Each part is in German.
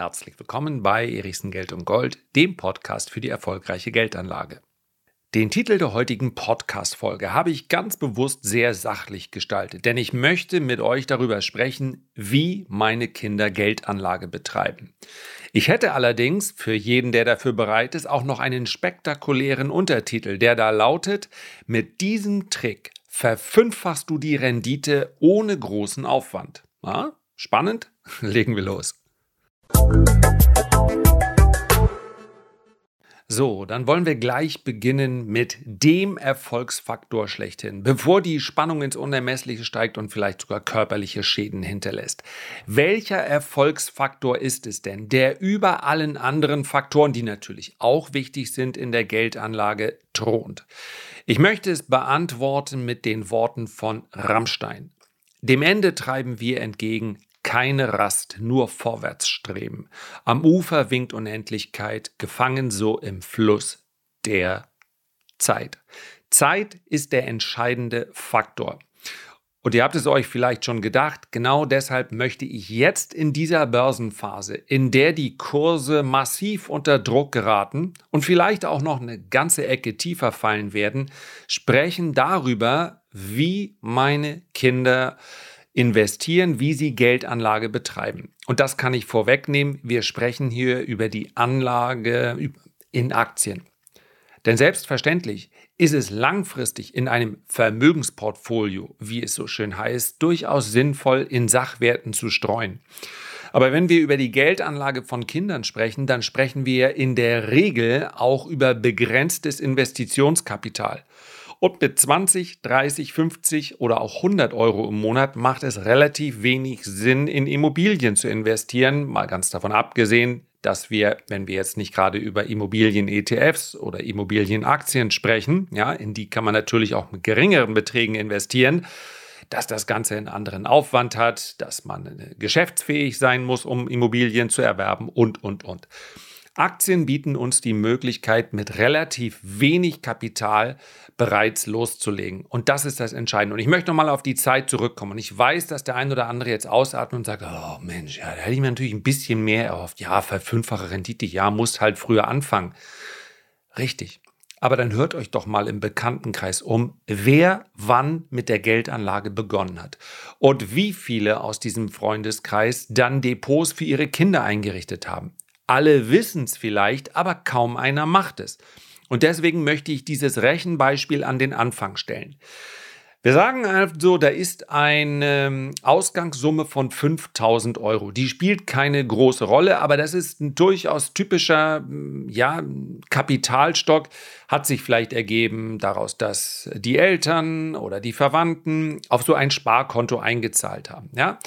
Herzlich willkommen bei Erichsen Geld und Gold, dem Podcast für die erfolgreiche Geldanlage. Den Titel der heutigen Podcast-Folge habe ich ganz bewusst sehr sachlich gestaltet, denn ich möchte mit euch darüber sprechen, wie meine Kinder Geldanlage betreiben. Ich hätte allerdings für jeden, der dafür bereit ist, auch noch einen spektakulären Untertitel, der da lautet, mit diesem Trick verfünffachst du die Rendite ohne großen Aufwand. Na, spannend? Legen wir los. So, dann wollen wir gleich beginnen mit dem Erfolgsfaktor schlechthin, bevor die Spannung ins Unermessliche steigt und vielleicht sogar körperliche Schäden hinterlässt. Welcher Erfolgsfaktor ist es denn, der über allen anderen Faktoren, die natürlich auch wichtig sind in der Geldanlage, thront? Ich möchte es beantworten mit den Worten von Rammstein. Dem Ende treiben wir entgegen keine Rast, nur vorwärts streben. Am Ufer winkt Unendlichkeit, gefangen so im Fluss der Zeit. Zeit ist der entscheidende Faktor. Und ihr habt es euch vielleicht schon gedacht, genau deshalb möchte ich jetzt in dieser Börsenphase, in der die Kurse massiv unter Druck geraten und vielleicht auch noch eine ganze Ecke tiefer fallen werden, sprechen darüber, wie meine Kinder investieren, wie sie Geldanlage betreiben. Und das kann ich vorwegnehmen. Wir sprechen hier über die Anlage in Aktien. Denn selbstverständlich ist es langfristig in einem Vermögensportfolio, wie es so schön heißt, durchaus sinnvoll, in Sachwerten zu streuen. Aber wenn wir über die Geldanlage von Kindern sprechen, dann sprechen wir in der Regel auch über begrenztes Investitionskapital. Und mit 20, 30, 50 oder auch 100 Euro im Monat macht es relativ wenig Sinn, in Immobilien zu investieren. Mal ganz davon abgesehen, dass wir, wenn wir jetzt nicht gerade über Immobilien-ETFs oder Immobilienaktien sprechen, ja, in die kann man natürlich auch mit geringeren Beträgen investieren, dass das Ganze einen anderen Aufwand hat, dass man geschäftsfähig sein muss, um Immobilien zu erwerben und, und, und. Aktien bieten uns die Möglichkeit, mit relativ wenig Kapital bereits loszulegen. Und das ist das Entscheidende. Und ich möchte nochmal auf die Zeit zurückkommen. Und ich weiß, dass der ein oder andere jetzt ausatmet und sagt, oh Mensch, ja, da hätte ich mir natürlich ein bisschen mehr erhofft. Ja, verfünffache Rendite, ja, muss halt früher anfangen. Richtig. Aber dann hört euch doch mal im Bekanntenkreis um, wer wann mit der Geldanlage begonnen hat und wie viele aus diesem Freundeskreis dann Depots für ihre Kinder eingerichtet haben. Alle wissen es vielleicht, aber kaum einer macht es. Und deswegen möchte ich dieses Rechenbeispiel an den Anfang stellen. Wir sagen also, da ist eine Ausgangssumme von 5000 Euro. Die spielt keine große Rolle, aber das ist ein durchaus typischer ja, Kapitalstock. Hat sich vielleicht ergeben daraus, dass die Eltern oder die Verwandten auf so ein Sparkonto eingezahlt haben. Ja?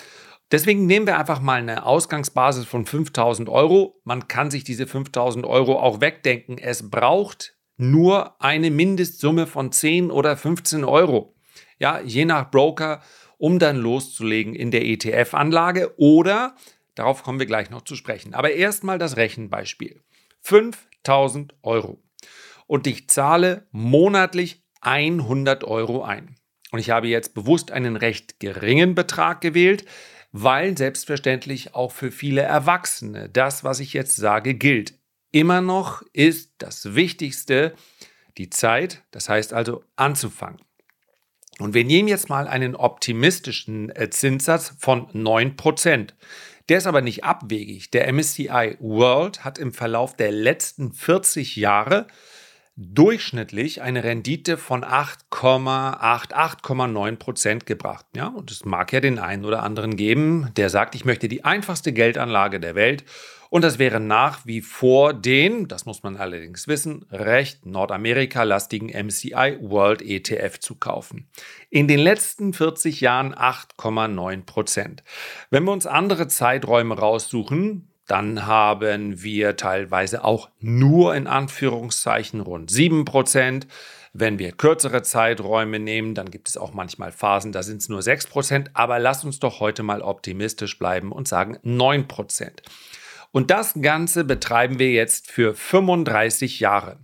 Deswegen nehmen wir einfach mal eine Ausgangsbasis von 5000 Euro. Man kann sich diese 5000 Euro auch wegdenken. Es braucht nur eine Mindestsumme von 10 oder 15 Euro. Ja, je nach Broker, um dann loszulegen in der ETF-Anlage oder, darauf kommen wir gleich noch zu sprechen. Aber erstmal das Rechenbeispiel. 5000 Euro. Und ich zahle monatlich 100 Euro ein. Und ich habe jetzt bewusst einen recht geringen Betrag gewählt, weil selbstverständlich auch für viele Erwachsene das, was ich jetzt sage, gilt. Immer noch ist das Wichtigste die Zeit, das heißt also anzufangen. Und wir nehmen jetzt mal einen optimistischen äh, Zinssatz von 9%. Der ist aber nicht abwegig. Der MSCI World hat im Verlauf der letzten 40 Jahre durchschnittlich eine Rendite von 8,8, 8,9 Prozent gebracht. Ja, und es mag ja den einen oder anderen geben, der sagt, ich möchte die einfachste Geldanlage der Welt. Und das wäre nach wie vor den, das muss man allerdings wissen, recht Nordamerika-lastigen MCI World ETF zu kaufen. In den letzten 40 Jahren 8,9 Prozent. Wenn wir uns andere Zeiträume raussuchen, dann haben wir teilweise auch nur in Anführungszeichen rund 7%. Wenn wir kürzere Zeiträume nehmen, dann gibt es auch manchmal Phasen, da sind es nur 6%. Aber lass uns doch heute mal optimistisch bleiben und sagen 9%. Und das Ganze betreiben wir jetzt für 35 Jahre.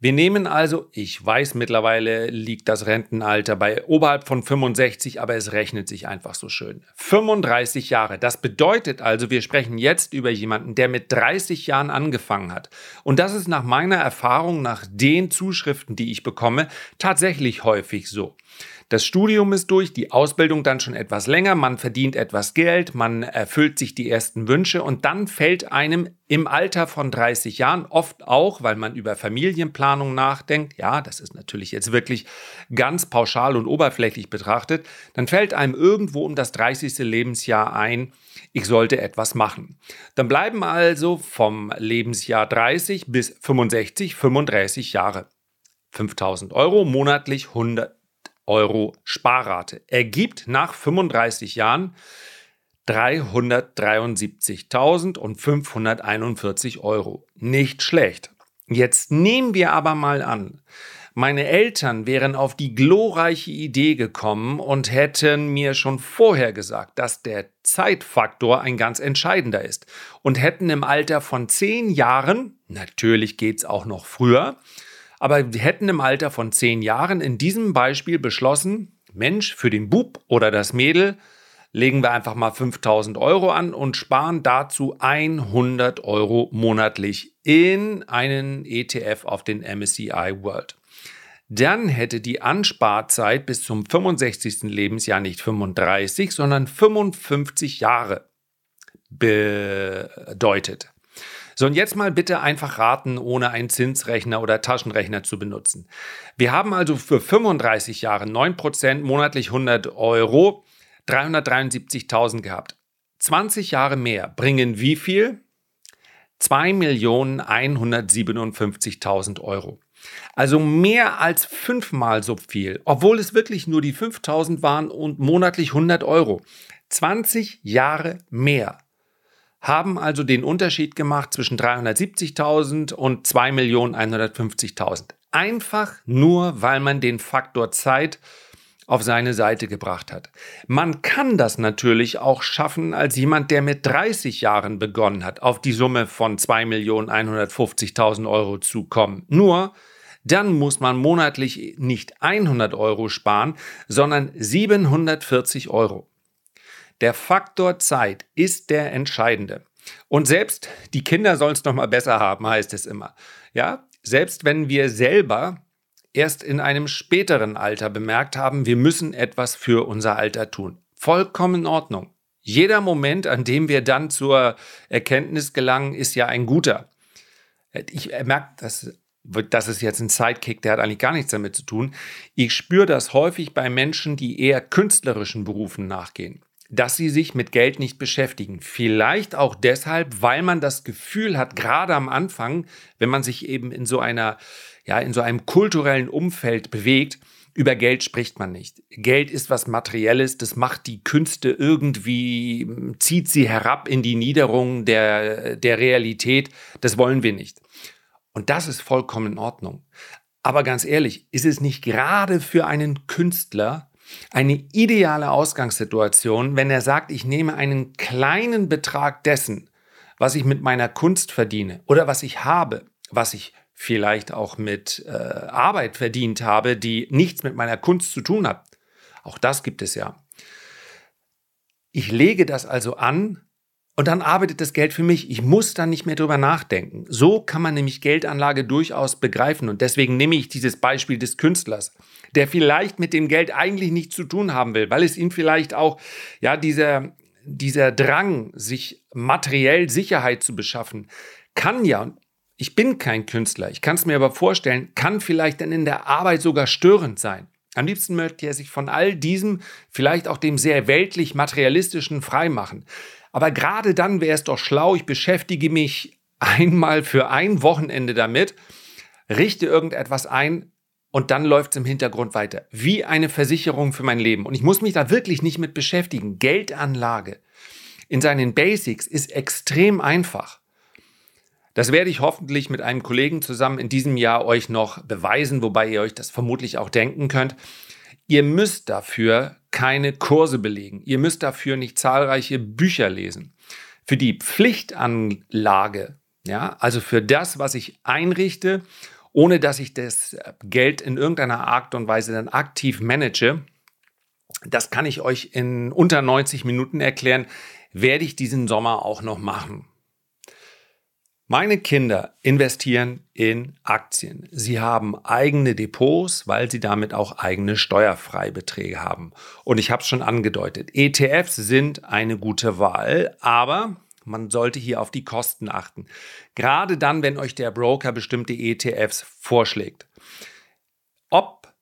Wir nehmen also, ich weiß mittlerweile liegt das Rentenalter bei oberhalb von 65, aber es rechnet sich einfach so schön. 35 Jahre. Das bedeutet also, wir sprechen jetzt über jemanden, der mit 30 Jahren angefangen hat. Und das ist nach meiner Erfahrung, nach den Zuschriften, die ich bekomme, tatsächlich häufig so. Das Studium ist durch, die Ausbildung dann schon etwas länger, man verdient etwas Geld, man erfüllt sich die ersten Wünsche und dann fällt einem im Alter von 30 Jahren oft auch, weil man über Familienplanung nachdenkt, ja, das ist natürlich jetzt wirklich ganz pauschal und oberflächlich betrachtet, dann fällt einem irgendwo um das 30. Lebensjahr ein, ich sollte etwas machen. Dann bleiben also vom Lebensjahr 30 bis 65 35 Jahre. 5000 Euro monatlich 100 Euro Sparrate. Ergibt nach 35 Jahren 373.541 Euro. Nicht schlecht. Jetzt nehmen wir aber mal an, meine Eltern wären auf die glorreiche Idee gekommen und hätten mir schon vorher gesagt, dass der Zeitfaktor ein ganz entscheidender ist und hätten im Alter von zehn Jahren, natürlich geht es auch noch früher, aber wir hätten im Alter von zehn Jahren in diesem Beispiel beschlossen, Mensch, für den Bub oder das Mädel legen wir einfach mal 5000 Euro an und sparen dazu 100 Euro monatlich in einen ETF auf den MSCI World. Dann hätte die Ansparzeit bis zum 65. Lebensjahr nicht 35, sondern 55 Jahre bedeutet. So, und jetzt mal bitte einfach raten, ohne einen Zinsrechner oder Taschenrechner zu benutzen. Wir haben also für 35 Jahre 9% monatlich 100 Euro, 373.000 gehabt. 20 Jahre mehr bringen wie viel? 2.157.000 Euro. Also mehr als fünfmal so viel, obwohl es wirklich nur die 5000 waren und monatlich 100 Euro. 20 Jahre mehr haben also den Unterschied gemacht zwischen 370.000 und 2.150.000. Einfach nur, weil man den Faktor Zeit auf seine Seite gebracht hat. Man kann das natürlich auch schaffen als jemand, der mit 30 Jahren begonnen hat, auf die Summe von 2.150.000 Euro zu kommen. Nur, dann muss man monatlich nicht 100 Euro sparen, sondern 740 Euro. Der Faktor Zeit ist der entscheidende. Und selbst die Kinder sollen es noch mal besser haben, heißt es immer. Ja, selbst wenn wir selber erst in einem späteren Alter bemerkt haben, wir müssen etwas für unser Alter tun. Vollkommen in Ordnung. Jeder Moment, an dem wir dann zur Erkenntnis gelangen, ist ja ein guter. Ich merke, dass das ist jetzt ein Sidekick, der hat eigentlich gar nichts damit zu tun. Ich spüre das häufig bei Menschen, die eher künstlerischen Berufen nachgehen dass sie sich mit Geld nicht beschäftigen. Vielleicht auch deshalb, weil man das Gefühl hat, gerade am Anfang, wenn man sich eben in so einer, ja, in so einem kulturellen Umfeld bewegt, über Geld spricht man nicht. Geld ist was Materielles, das macht die Künste irgendwie, zieht sie herab in die Niederung der, der Realität. Das wollen wir nicht. Und das ist vollkommen in Ordnung. Aber ganz ehrlich, ist es nicht gerade für einen Künstler eine ideale Ausgangssituation, wenn er sagt, ich nehme einen kleinen Betrag dessen, was ich mit meiner Kunst verdiene oder was ich habe, was ich vielleicht auch mit äh, Arbeit verdient habe, die nichts mit meiner Kunst zu tun hat. Auch das gibt es ja. Ich lege das also an und dann arbeitet das Geld für mich. Ich muss dann nicht mehr drüber nachdenken. So kann man nämlich Geldanlage durchaus begreifen. Und deswegen nehme ich dieses Beispiel des Künstlers, der vielleicht mit dem Geld eigentlich nichts zu tun haben will, weil es ihm vielleicht auch, ja, dieser, dieser Drang, sich materiell Sicherheit zu beschaffen, kann ja, ich bin kein Künstler, ich kann es mir aber vorstellen, kann vielleicht dann in der Arbeit sogar störend sein. Am liebsten möchte er sich von all diesem, vielleicht auch dem sehr weltlich materialistischen freimachen. Aber gerade dann wäre es doch schlau, ich beschäftige mich einmal für ein Wochenende damit, richte irgendetwas ein und dann läuft es im Hintergrund weiter. Wie eine Versicherung für mein Leben. Und ich muss mich da wirklich nicht mit beschäftigen. Geldanlage in seinen Basics ist extrem einfach. Das werde ich hoffentlich mit einem Kollegen zusammen in diesem Jahr euch noch beweisen, wobei ihr euch das vermutlich auch denken könnt. Ihr müsst dafür keine Kurse belegen. Ihr müsst dafür nicht zahlreiche Bücher lesen. Für die Pflichtanlage, ja, also für das, was ich einrichte ohne dass ich das Geld in irgendeiner Art und Weise dann aktiv manage, das kann ich euch in unter 90 Minuten erklären, werde ich diesen Sommer auch noch machen. Meine Kinder investieren in Aktien. Sie haben eigene Depots, weil sie damit auch eigene Steuerfreibeträge haben. Und ich habe es schon angedeutet, ETFs sind eine gute Wahl, aber man sollte hier auf die Kosten achten. Gerade dann, wenn euch der Broker bestimmte ETFs vorschlägt. Ob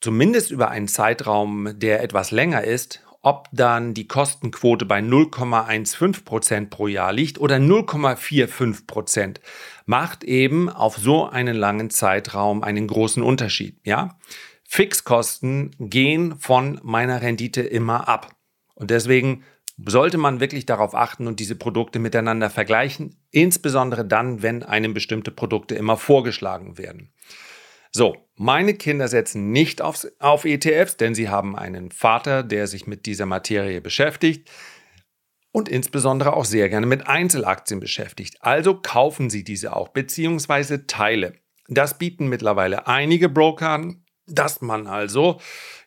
zumindest über einen Zeitraum, der etwas länger ist, ob dann die Kostenquote bei 0,15 Prozent pro Jahr liegt oder 0,45 Prozent, macht eben auf so einen langen Zeitraum einen großen Unterschied. Ja? Fixkosten gehen von meiner Rendite immer ab. Und deswegen sollte man wirklich darauf achten und diese Produkte miteinander vergleichen, insbesondere dann, wenn einem bestimmte Produkte immer vorgeschlagen werden. So, meine Kinder setzen nicht auf, auf ETFs, denn sie haben einen Vater, der sich mit dieser Materie beschäftigt und insbesondere auch sehr gerne mit Einzelaktien beschäftigt. Also kaufen sie diese auch, beziehungsweise Teile. Das bieten mittlerweile einige Broker an, dass man also,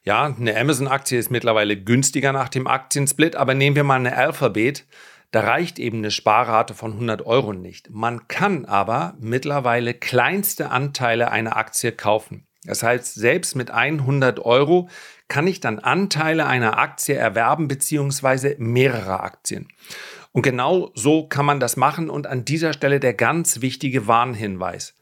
ja, eine Amazon-Aktie ist mittlerweile günstiger nach dem Aktiensplit, aber nehmen wir mal eine Alphabet, da reicht eben eine Sparrate von 100 Euro nicht. Man kann aber mittlerweile kleinste Anteile einer Aktie kaufen. Das heißt, selbst mit 100 Euro kann ich dann Anteile einer Aktie erwerben beziehungsweise mehrere Aktien. Und genau so kann man das machen und an dieser Stelle der ganz wichtige Warnhinweis.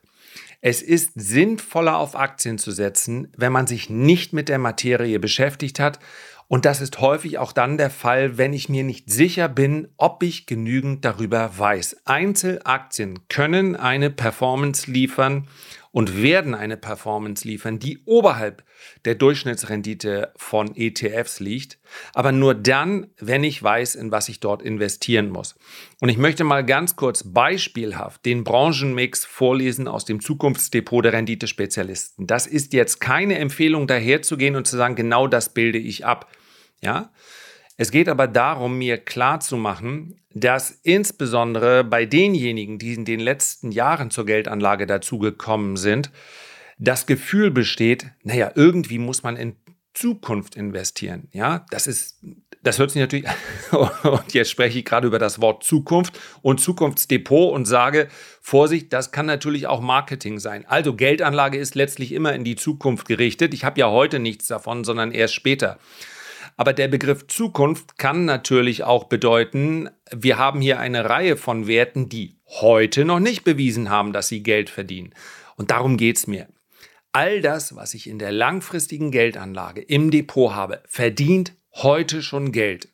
Es ist sinnvoller auf Aktien zu setzen, wenn man sich nicht mit der Materie beschäftigt hat und das ist häufig auch dann der Fall, wenn ich mir nicht sicher bin, ob ich genügend darüber weiß. Einzelaktien können eine Performance liefern und werden eine Performance liefern, die oberhalb der Durchschnittsrendite von ETFs liegt, aber nur dann, wenn ich weiß, in was ich dort investieren muss. Und ich möchte mal ganz kurz beispielhaft den Branchenmix vorlesen aus dem Zukunftsdepot der Renditespezialisten. Das ist jetzt keine Empfehlung daherzugehen und zu sagen, genau das bilde ich ab. Ja? Es geht aber darum, mir klarzumachen, dass insbesondere bei denjenigen, die in den letzten Jahren zur Geldanlage dazugekommen sind, das Gefühl besteht, naja, irgendwie muss man in Zukunft investieren. Ja, das ist, das hört sich natürlich, und jetzt spreche ich gerade über das Wort Zukunft und Zukunftsdepot und sage, Vorsicht, das kann natürlich auch Marketing sein. Also Geldanlage ist letztlich immer in die Zukunft gerichtet. Ich habe ja heute nichts davon, sondern erst später. Aber der Begriff Zukunft kann natürlich auch bedeuten, wir haben hier eine Reihe von Werten, die heute noch nicht bewiesen haben, dass sie Geld verdienen. Und darum geht es mir. All das, was ich in der langfristigen Geldanlage im Depot habe, verdient heute schon Geld.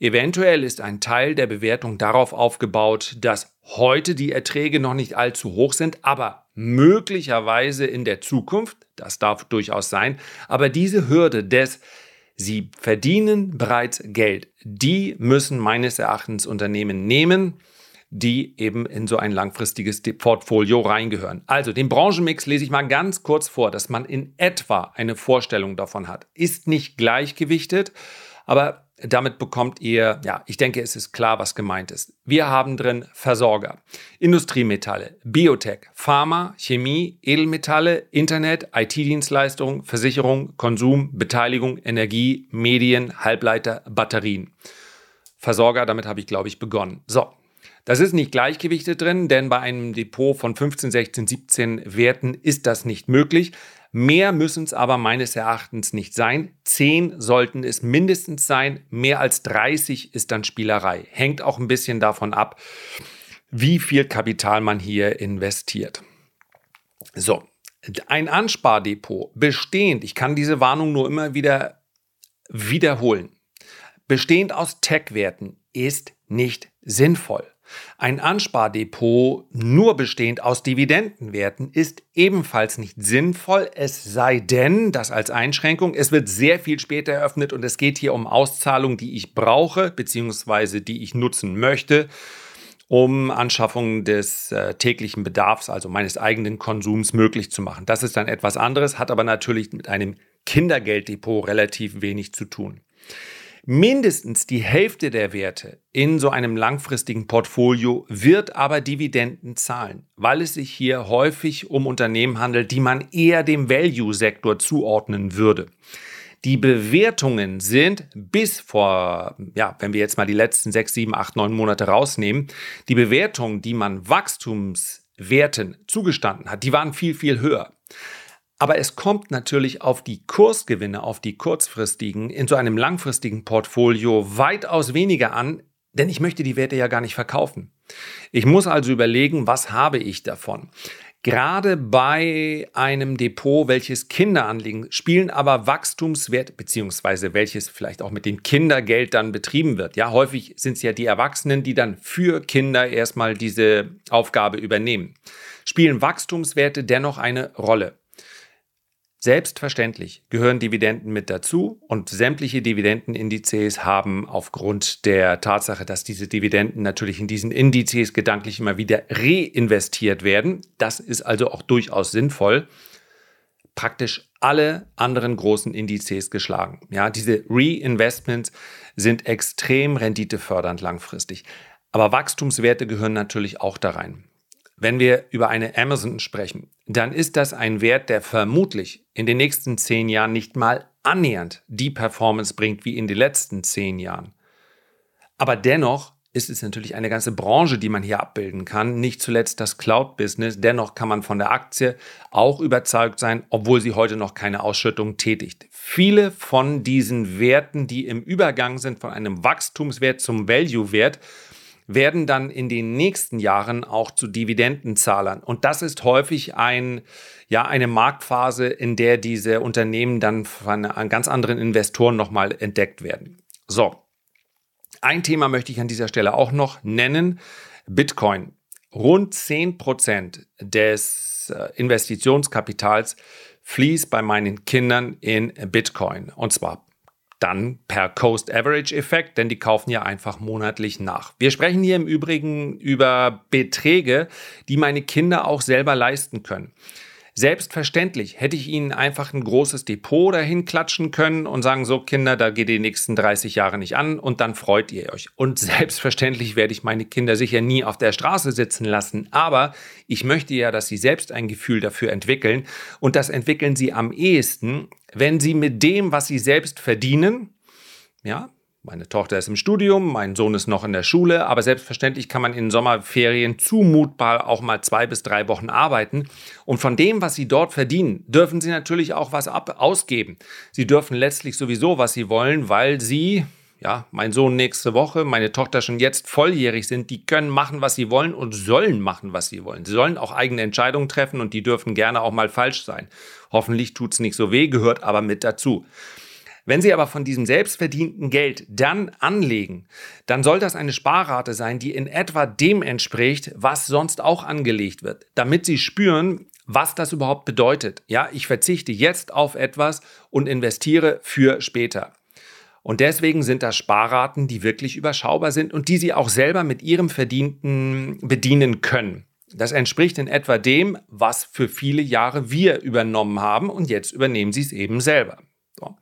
Eventuell ist ein Teil der Bewertung darauf aufgebaut, dass heute die Erträge noch nicht allzu hoch sind, aber möglicherweise in der Zukunft, das darf durchaus sein, aber diese Hürde des Sie verdienen bereits Geld. Die müssen meines Erachtens Unternehmen nehmen, die eben in so ein langfristiges Portfolio reingehören. Also den Branchenmix lese ich mal ganz kurz vor, dass man in etwa eine Vorstellung davon hat. Ist nicht gleichgewichtet, aber damit bekommt ihr, ja, ich denke, es ist klar, was gemeint ist. Wir haben drin Versorger, Industriemetalle, Biotech, Pharma, Chemie, Edelmetalle, Internet, IT-Dienstleistungen, Versicherung, Konsum, Beteiligung, Energie, Medien, Halbleiter, Batterien. Versorger, damit habe ich, glaube ich, begonnen. So, das ist nicht gleichgewichtet drin, denn bei einem Depot von 15, 16, 17 Werten ist das nicht möglich. Mehr müssen es aber meines Erachtens nicht sein. Zehn sollten es mindestens sein. Mehr als 30 ist dann Spielerei. Hängt auch ein bisschen davon ab, wie viel Kapital man hier investiert. So, ein Anspardepot bestehend, ich kann diese Warnung nur immer wieder wiederholen, bestehend aus Tech-Werten ist nicht sinnvoll. Ein Anspardepot nur bestehend aus Dividendenwerten ist ebenfalls nicht sinnvoll, es sei denn, dass als Einschränkung, es wird sehr viel später eröffnet und es geht hier um Auszahlungen, die ich brauche bzw. die ich nutzen möchte, um Anschaffungen des äh, täglichen Bedarfs, also meines eigenen Konsums möglich zu machen. Das ist dann etwas anderes, hat aber natürlich mit einem Kindergelddepot relativ wenig zu tun. Mindestens die Hälfte der Werte in so einem langfristigen Portfolio wird aber Dividenden zahlen, weil es sich hier häufig um Unternehmen handelt, die man eher dem Value-Sektor zuordnen würde. Die Bewertungen sind bis vor, ja, wenn wir jetzt mal die letzten sechs, sieben, acht, neun Monate rausnehmen, die Bewertungen, die man Wachstumswerten zugestanden hat, die waren viel, viel höher. Aber es kommt natürlich auf die Kursgewinne, auf die kurzfristigen, in so einem langfristigen Portfolio weitaus weniger an, denn ich möchte die Werte ja gar nicht verkaufen. Ich muss also überlegen, was habe ich davon? Gerade bei einem Depot, welches Kinder anlegen, spielen aber Wachstumswerte, beziehungsweise welches vielleicht auch mit dem Kindergeld dann betrieben wird. Ja, häufig sind es ja die Erwachsenen, die dann für Kinder erstmal diese Aufgabe übernehmen. Spielen Wachstumswerte dennoch eine Rolle? Selbstverständlich gehören Dividenden mit dazu und sämtliche Dividendenindizes haben aufgrund der Tatsache, dass diese Dividenden natürlich in diesen Indizes gedanklich immer wieder reinvestiert werden, das ist also auch durchaus sinnvoll, praktisch alle anderen großen Indizes geschlagen. Ja, diese Reinvestments sind extrem renditefördernd langfristig. Aber Wachstumswerte gehören natürlich auch da rein. Wenn wir über eine Amazon sprechen, dann ist das ein Wert, der vermutlich in den nächsten zehn Jahren nicht mal annähernd die Performance bringt wie in den letzten zehn Jahren. Aber dennoch ist es natürlich eine ganze Branche, die man hier abbilden kann, nicht zuletzt das Cloud-Business. Dennoch kann man von der Aktie auch überzeugt sein, obwohl sie heute noch keine Ausschüttung tätigt. Viele von diesen Werten, die im Übergang sind von einem Wachstumswert zum Value-Wert, werden dann in den nächsten Jahren auch zu Dividendenzahlern. Und das ist häufig ein, ja, eine Marktphase, in der diese Unternehmen dann von ganz anderen Investoren nochmal entdeckt werden. So. Ein Thema möchte ich an dieser Stelle auch noch nennen. Bitcoin. Rund 10% des äh, Investitionskapitals fließt bei meinen Kindern in Bitcoin. Und zwar dann per Coast Average Effekt, denn die kaufen ja einfach monatlich nach. Wir sprechen hier im Übrigen über Beträge, die meine Kinder auch selber leisten können. Selbstverständlich hätte ich ihnen einfach ein großes Depot dahin klatschen können und sagen, so Kinder, da geht die nächsten 30 Jahre nicht an und dann freut ihr euch. Und selbstverständlich werde ich meine Kinder sicher nie auf der Straße sitzen lassen, aber ich möchte ja, dass sie selbst ein Gefühl dafür entwickeln und das entwickeln sie am ehesten, wenn sie mit dem, was sie selbst verdienen, ja, meine Tochter ist im Studium, mein Sohn ist noch in der Schule, aber selbstverständlich kann man in Sommerferien zumutbar auch mal zwei bis drei Wochen arbeiten. Und von dem, was Sie dort verdienen, dürfen Sie natürlich auch was ab ausgeben. Sie dürfen letztlich sowieso, was Sie wollen, weil Sie, ja, mein Sohn nächste Woche, meine Tochter schon jetzt volljährig sind, die können machen, was sie wollen und sollen machen, was sie wollen. Sie sollen auch eigene Entscheidungen treffen und die dürfen gerne auch mal falsch sein. Hoffentlich tut es nicht so weh, gehört aber mit dazu. Wenn Sie aber von diesem selbstverdienten Geld dann anlegen, dann soll das eine Sparrate sein, die in etwa dem entspricht, was sonst auch angelegt wird, damit Sie spüren, was das überhaupt bedeutet. Ja, ich verzichte jetzt auf etwas und investiere für später. Und deswegen sind das Sparraten, die wirklich überschaubar sind und die Sie auch selber mit Ihrem Verdienten bedienen können. Das entspricht in etwa dem, was für viele Jahre wir übernommen haben und jetzt übernehmen Sie es eben selber. So.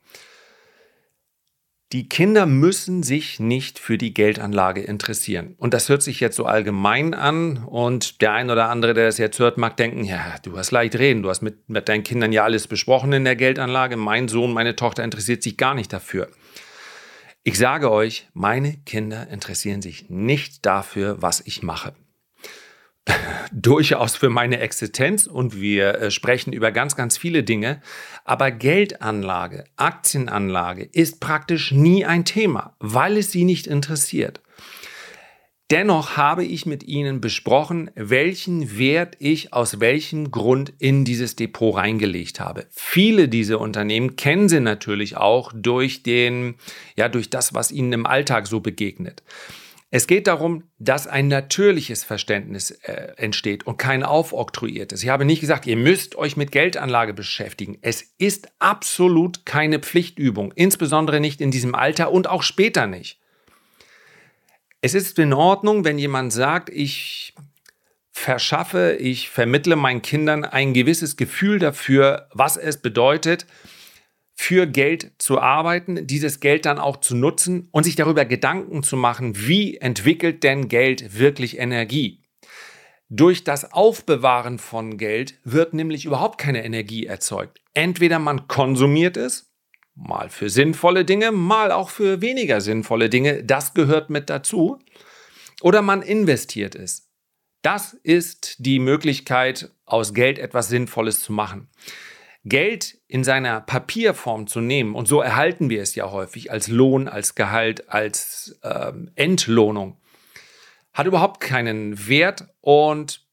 Die Kinder müssen sich nicht für die Geldanlage interessieren. Und das hört sich jetzt so allgemein an. Und der ein oder andere, der das jetzt hört, mag denken, ja, du hast leicht reden. Du hast mit, mit deinen Kindern ja alles besprochen in der Geldanlage. Mein Sohn, meine Tochter interessiert sich gar nicht dafür. Ich sage euch, meine Kinder interessieren sich nicht dafür, was ich mache durchaus für meine Existenz und wir äh, sprechen über ganz, ganz viele Dinge. Aber Geldanlage, Aktienanlage ist praktisch nie ein Thema, weil es sie nicht interessiert. Dennoch habe ich mit Ihnen besprochen, welchen Wert ich aus welchem Grund in dieses Depot reingelegt habe. Viele dieser Unternehmen kennen Sie natürlich auch durch den, ja, durch das, was Ihnen im Alltag so begegnet. Es geht darum, dass ein natürliches Verständnis äh, entsteht und kein aufoktroyiertes. Ich habe nicht gesagt, ihr müsst euch mit Geldanlage beschäftigen. Es ist absolut keine Pflichtübung, insbesondere nicht in diesem Alter und auch später nicht. Es ist in Ordnung, wenn jemand sagt, ich verschaffe, ich vermittle meinen Kindern ein gewisses Gefühl dafür, was es bedeutet, für Geld zu arbeiten, dieses Geld dann auch zu nutzen und sich darüber Gedanken zu machen, wie entwickelt denn Geld wirklich Energie? Durch das Aufbewahren von Geld wird nämlich überhaupt keine Energie erzeugt. Entweder man konsumiert es, mal für sinnvolle Dinge, mal auch für weniger sinnvolle Dinge, das gehört mit dazu, oder man investiert es. Das ist die Möglichkeit, aus Geld etwas Sinnvolles zu machen. Geld in seiner Papierform zu nehmen, und so erhalten wir es ja häufig als Lohn, als Gehalt, als ähm, Entlohnung, hat überhaupt keinen Wert und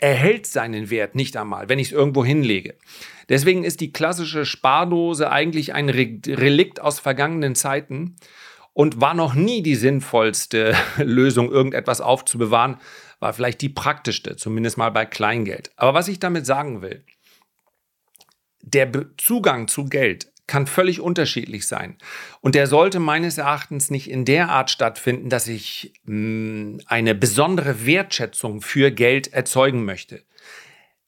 erhält seinen Wert nicht einmal, wenn ich es irgendwo hinlege. Deswegen ist die klassische Spardose eigentlich ein Relikt aus vergangenen Zeiten und war noch nie die sinnvollste Lösung, irgendetwas aufzubewahren, war vielleicht die praktischste, zumindest mal bei Kleingeld. Aber was ich damit sagen will, der Zugang zu Geld kann völlig unterschiedlich sein. Und der sollte meines Erachtens nicht in der Art stattfinden, dass ich mh, hm, eine besondere Wertschätzung für Geld erzeugen möchte.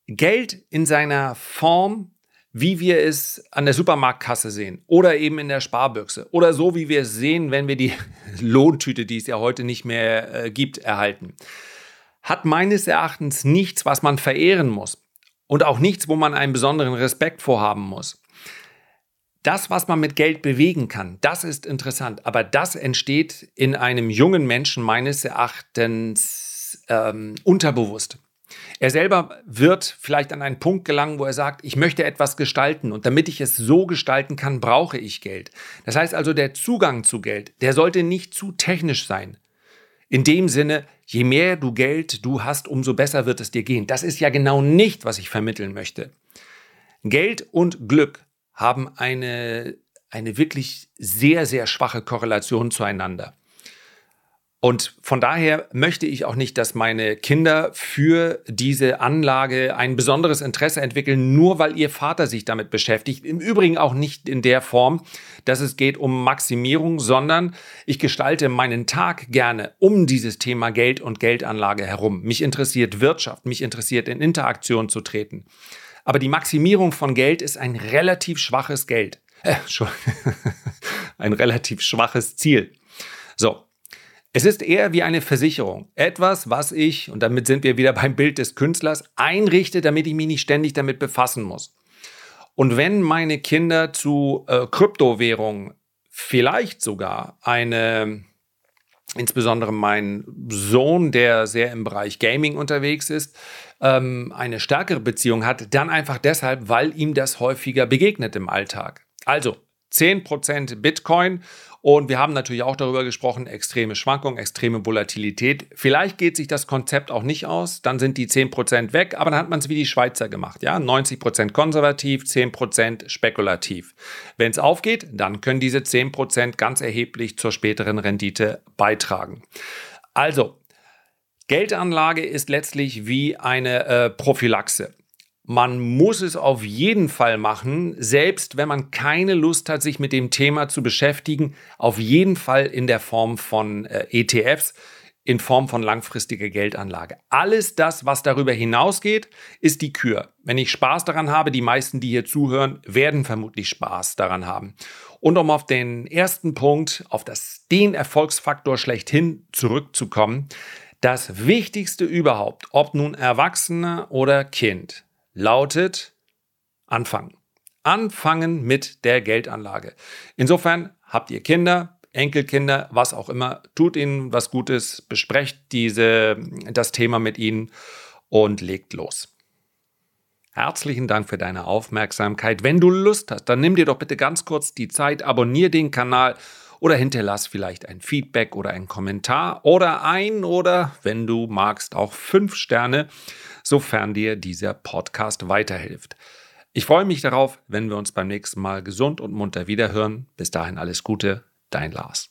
Geld in seiner Form, wie wir es an der Supermarktkasse sehen oder eben in der Sparbüchse oder so, wie wir es sehen, wenn wir die Lohntüte, die es ja heute nicht mehr äh, gibt, erhalten, hat meines Erachtens nichts, was man verehren muss und auch nichts, wo man einen besonderen Respekt vorhaben muss. Das, was man mit Geld bewegen kann, das ist interessant, aber das entsteht in einem jungen Menschen meines Erachtens ähm, unterbewusst. Er selber wird vielleicht an einen Punkt gelangen, wo er sagt, ich möchte etwas gestalten und damit ich es so gestalten kann, brauche ich Geld. Das heißt also, der Zugang zu Geld, der sollte nicht zu technisch sein. In dem Sinne, je mehr du Geld du hast, umso besser wird es dir gehen. Das ist ja genau nicht, was ich vermitteln möchte. Geld und Glück haben eine, eine wirklich sehr, sehr schwache Korrelation zueinander. Und von daher möchte ich auch nicht, dass meine Kinder für diese Anlage ein besonderes Interesse entwickeln, nur weil ihr Vater sich damit beschäftigt. Im Übrigen auch nicht in der Form, dass es geht um Maximierung, sondern ich gestalte meinen Tag gerne um dieses Thema Geld und Geldanlage herum. Mich interessiert Wirtschaft, mich interessiert in Interaktion zu treten. Aber die Maximierung von Geld ist ein relativ schwaches Geld. Äh, ein relativ schwaches Ziel. So, es ist eher wie eine Versicherung. Etwas, was ich, und damit sind wir wieder beim Bild des Künstlers, einrichte, damit ich mich nicht ständig damit befassen muss. Und wenn meine Kinder zu äh, Kryptowährungen vielleicht sogar eine, insbesondere mein Sohn, der sehr im Bereich Gaming unterwegs ist, ähm, eine stärkere Beziehung hat, dann einfach deshalb, weil ihm das häufiger begegnet im Alltag. Also 10% Bitcoin und wir haben natürlich auch darüber gesprochen, extreme Schwankungen, extreme Volatilität. Vielleicht geht sich das Konzept auch nicht aus, dann sind die 10% weg, aber dann hat man es wie die Schweizer gemacht. Ja? 90% konservativ, 10% spekulativ. Wenn es aufgeht, dann können diese 10% ganz erheblich zur späteren Rendite beitragen. Also, Geldanlage ist letztlich wie eine äh, Prophylaxe. Man muss es auf jeden Fall machen, selbst wenn man keine Lust hat, sich mit dem Thema zu beschäftigen. Auf jeden Fall in der Form von äh, ETFs, in Form von langfristiger Geldanlage. Alles das, was darüber hinausgeht, ist die Kür. Wenn ich Spaß daran habe, die meisten, die hier zuhören, werden vermutlich Spaß daran haben. Und um auf den ersten Punkt, auf das, den Erfolgsfaktor schlechthin zurückzukommen, das Wichtigste überhaupt, ob nun Erwachsener oder Kind, lautet anfangen. Anfangen mit der Geldanlage. Insofern habt ihr Kinder, Enkelkinder, was auch immer, tut ihnen was Gutes, besprecht diese, das Thema mit ihnen und legt los. Herzlichen Dank für deine Aufmerksamkeit. Wenn du Lust hast, dann nimm dir doch bitte ganz kurz die Zeit, abonniere den Kanal oder hinterlass vielleicht ein Feedback oder einen Kommentar oder ein oder, wenn du magst, auch fünf Sterne sofern dir dieser Podcast weiterhilft. Ich freue mich darauf, wenn wir uns beim nächsten Mal gesund und munter wiederhören. Bis dahin alles Gute, dein Lars.